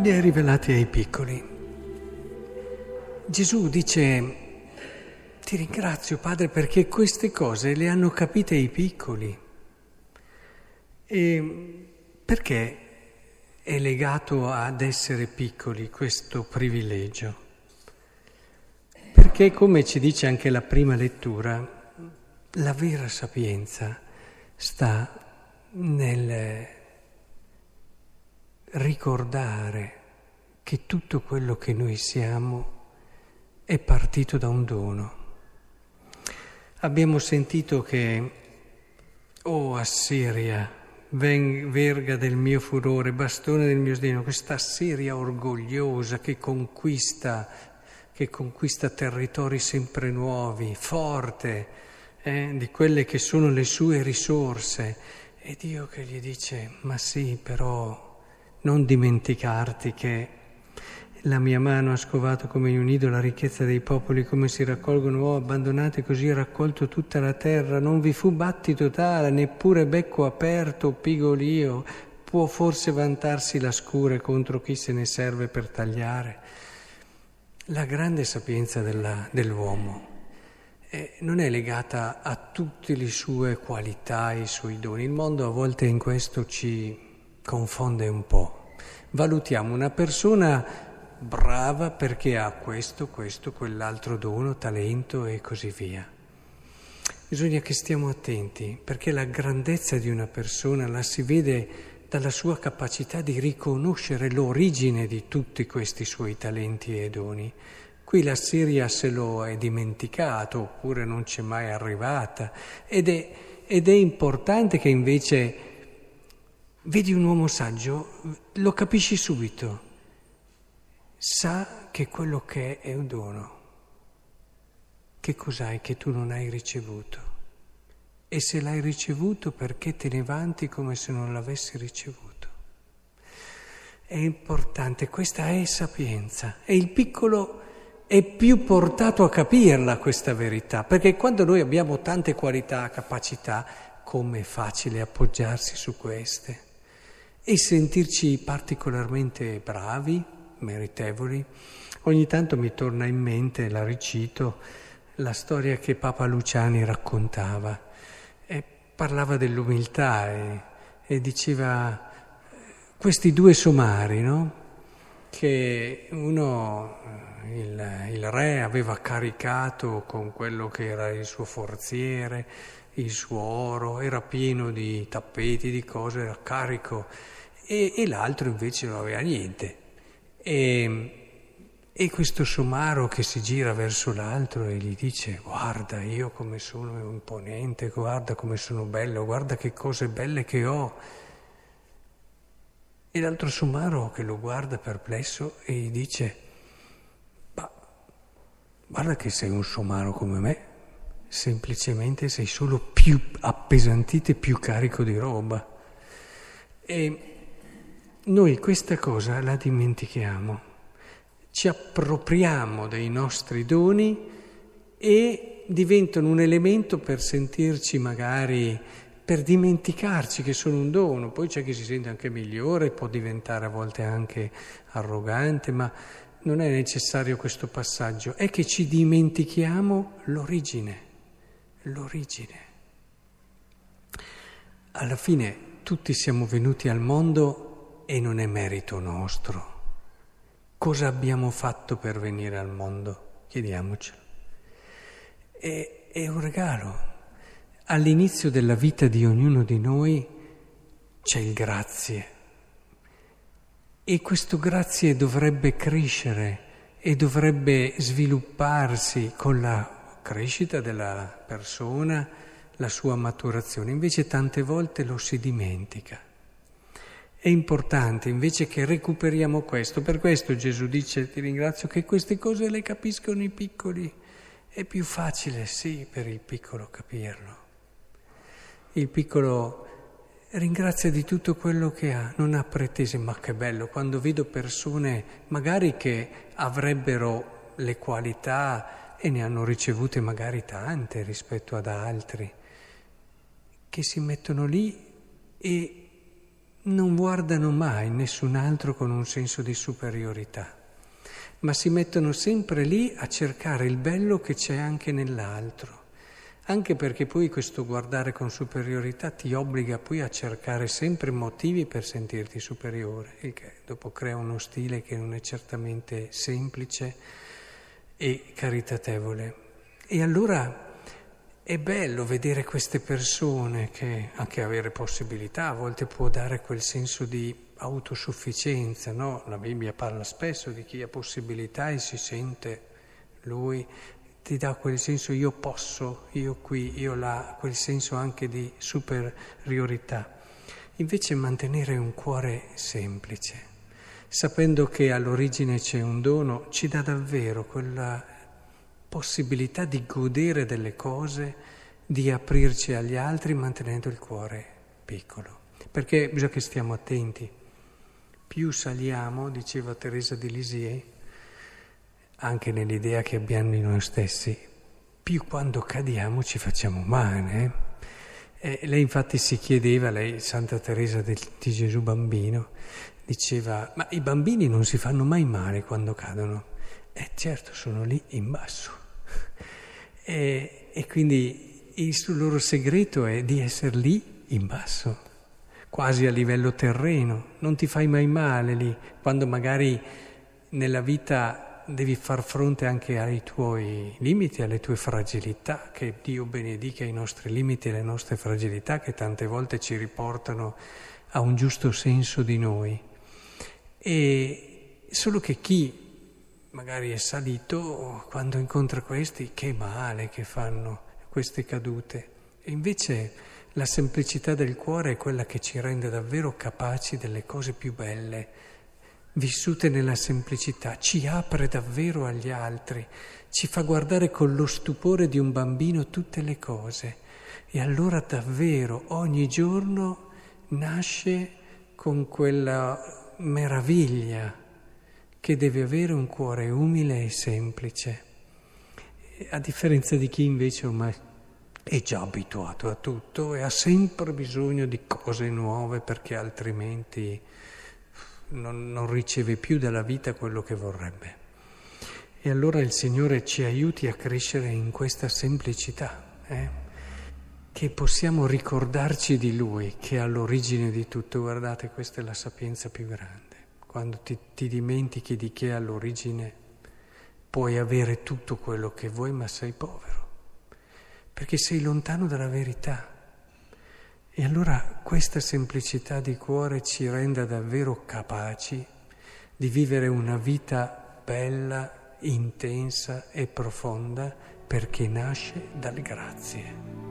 li hai rivelati ai piccoli. Gesù dice, ti ringrazio Padre perché queste cose le hanno capite i piccoli. E perché è legato ad essere piccoli questo privilegio? Perché, come ci dice anche la prima lettura, la vera sapienza sta nel ricordare che tutto quello che noi siamo è partito da un dono. Abbiamo sentito che, oh Assiria, verga del mio furore, bastone del mio sdegno, questa Assiria orgogliosa che conquista, che conquista territori sempre nuovi, forte, eh, di quelle che sono le sue risorse. E Dio che gli dice, ma sì, però non dimenticarti che la mia mano ha scovato come in un nido la ricchezza dei popoli, come si raccolgono uova abbandonate, così ho raccolto tutta la terra. Non vi fu battito tale, neppure becco aperto pigolio. Può forse vantarsi la scure contro chi se ne serve per tagliare. La grande sapienza della, dell'uomo eh, non è legata a tutte le sue qualità i suoi doni. Il mondo a volte in questo ci confonde un po'. Valutiamo una persona brava perché ha questo, questo, quell'altro dono, talento e così via. Bisogna che stiamo attenti perché la grandezza di una persona la si vede dalla sua capacità di riconoscere l'origine di tutti questi suoi talenti e doni. Qui la Siria se lo è dimenticato oppure non c'è mai arrivata ed è, ed è importante che invece Vedi un uomo saggio, lo capisci subito, sa che quello che è è un dono. Che cos'hai che tu non hai ricevuto? E se l'hai ricevuto perché te ne vanti come se non l'avessi ricevuto? È importante, questa è sapienza e il piccolo è più portato a capirla questa verità, perché quando noi abbiamo tante qualità, capacità, come è facile appoggiarsi su queste e sentirci particolarmente bravi, meritevoli. Ogni tanto mi torna in mente, la ricito, la storia che Papa Luciani raccontava. E parlava dell'umiltà e, e diceva questi due somari, no? che uno, il, il, re, aveva caricato con quello che era il suo forziere, il suo oro, era pieno di tappeti, di cose, era carico e, e l'altro invece non aveva niente. E, e questo somaro che si gira verso l'altro e gli dice guarda io come sono imponente, guarda come sono bello, guarda che cose belle che ho. E l'altro somaro che lo guarda perplesso e gli dice ma guarda che sei un somaro come me, semplicemente sei solo più appesantito e più carico di roba. E noi questa cosa la dimentichiamo, ci appropriamo dei nostri doni e diventano un elemento per sentirci magari, per dimenticarci che sono un dono, poi c'è chi si sente anche migliore, può diventare a volte anche arrogante, ma non è necessario questo passaggio, è che ci dimentichiamo l'origine, l'origine. Alla fine tutti siamo venuti al mondo e non è merito nostro. Cosa abbiamo fatto per venire al mondo? Chiediamocelo. È, è un regalo. All'inizio della vita di ognuno di noi c'è il grazie. E questo grazie dovrebbe crescere e dovrebbe svilupparsi con la crescita della persona, la sua maturazione. Invece tante volte lo si dimentica. È importante invece che recuperiamo questo, per questo Gesù dice ti ringrazio che queste cose le capiscono i piccoli. È più facile, sì, per il piccolo capirlo. Il piccolo ringrazia di tutto quello che ha, non ha pretese, ma che bello, quando vedo persone magari che avrebbero le qualità e ne hanno ricevute magari tante rispetto ad altri, che si mettono lì e non guardano mai nessun altro con un senso di superiorità, ma si mettono sempre lì a cercare il bello che c'è anche nell'altro, anche perché poi questo guardare con superiorità ti obbliga poi a cercare sempre motivi per sentirti superiore, il che dopo crea uno stile che non è certamente semplice e caritatevole. E allora è bello vedere queste persone che anche avere possibilità a volte può dare quel senso di autosufficienza, no? La Bibbia parla spesso di chi ha possibilità e si sente lui, ti dà quel senso io posso, io qui, io là, quel senso anche di superiorità. Invece mantenere un cuore semplice, sapendo che all'origine c'è un dono, ci dà davvero quella possibilità di godere delle cose, di aprirci agli altri mantenendo il cuore piccolo. Perché bisogna che stiamo attenti. Più saliamo, diceva Teresa di Lisieux, anche nell'idea che abbiamo di noi stessi, più quando cadiamo ci facciamo male. Eh? lei infatti si chiedeva, lei, Santa Teresa di Gesù bambino, diceva, ma i bambini non si fanno mai male quando cadono. Eh certo, sono lì in basso. E, e quindi il loro segreto è di essere lì in basso, quasi a livello terreno. Non ti fai mai male lì, quando magari nella vita devi far fronte anche ai tuoi limiti, alle tue fragilità, che Dio benedica i nostri limiti e le nostre fragilità che tante volte ci riportano a un giusto senso di noi. E solo che chi magari è salito, quando incontra questi, che male che fanno queste cadute. E invece la semplicità del cuore è quella che ci rende davvero capaci delle cose più belle, vissute nella semplicità, ci apre davvero agli altri, ci fa guardare con lo stupore di un bambino tutte le cose. E allora davvero ogni giorno nasce con quella meraviglia che deve avere un cuore umile e semplice, a differenza di chi invece ormai è già abituato a tutto e ha sempre bisogno di cose nuove perché altrimenti non, non riceve più dalla vita quello che vorrebbe. E allora il Signore ci aiuti a crescere in questa semplicità, eh? Che possiamo ricordarci di Lui, che è all'origine di tutto. Guardate, questa è la sapienza più grande quando ti, ti dimentichi di che all'origine puoi avere tutto quello che vuoi, ma sei povero, perché sei lontano dalla verità. E allora questa semplicità di cuore ci renda davvero capaci di vivere una vita bella, intensa e profonda perché nasce dalle grazie.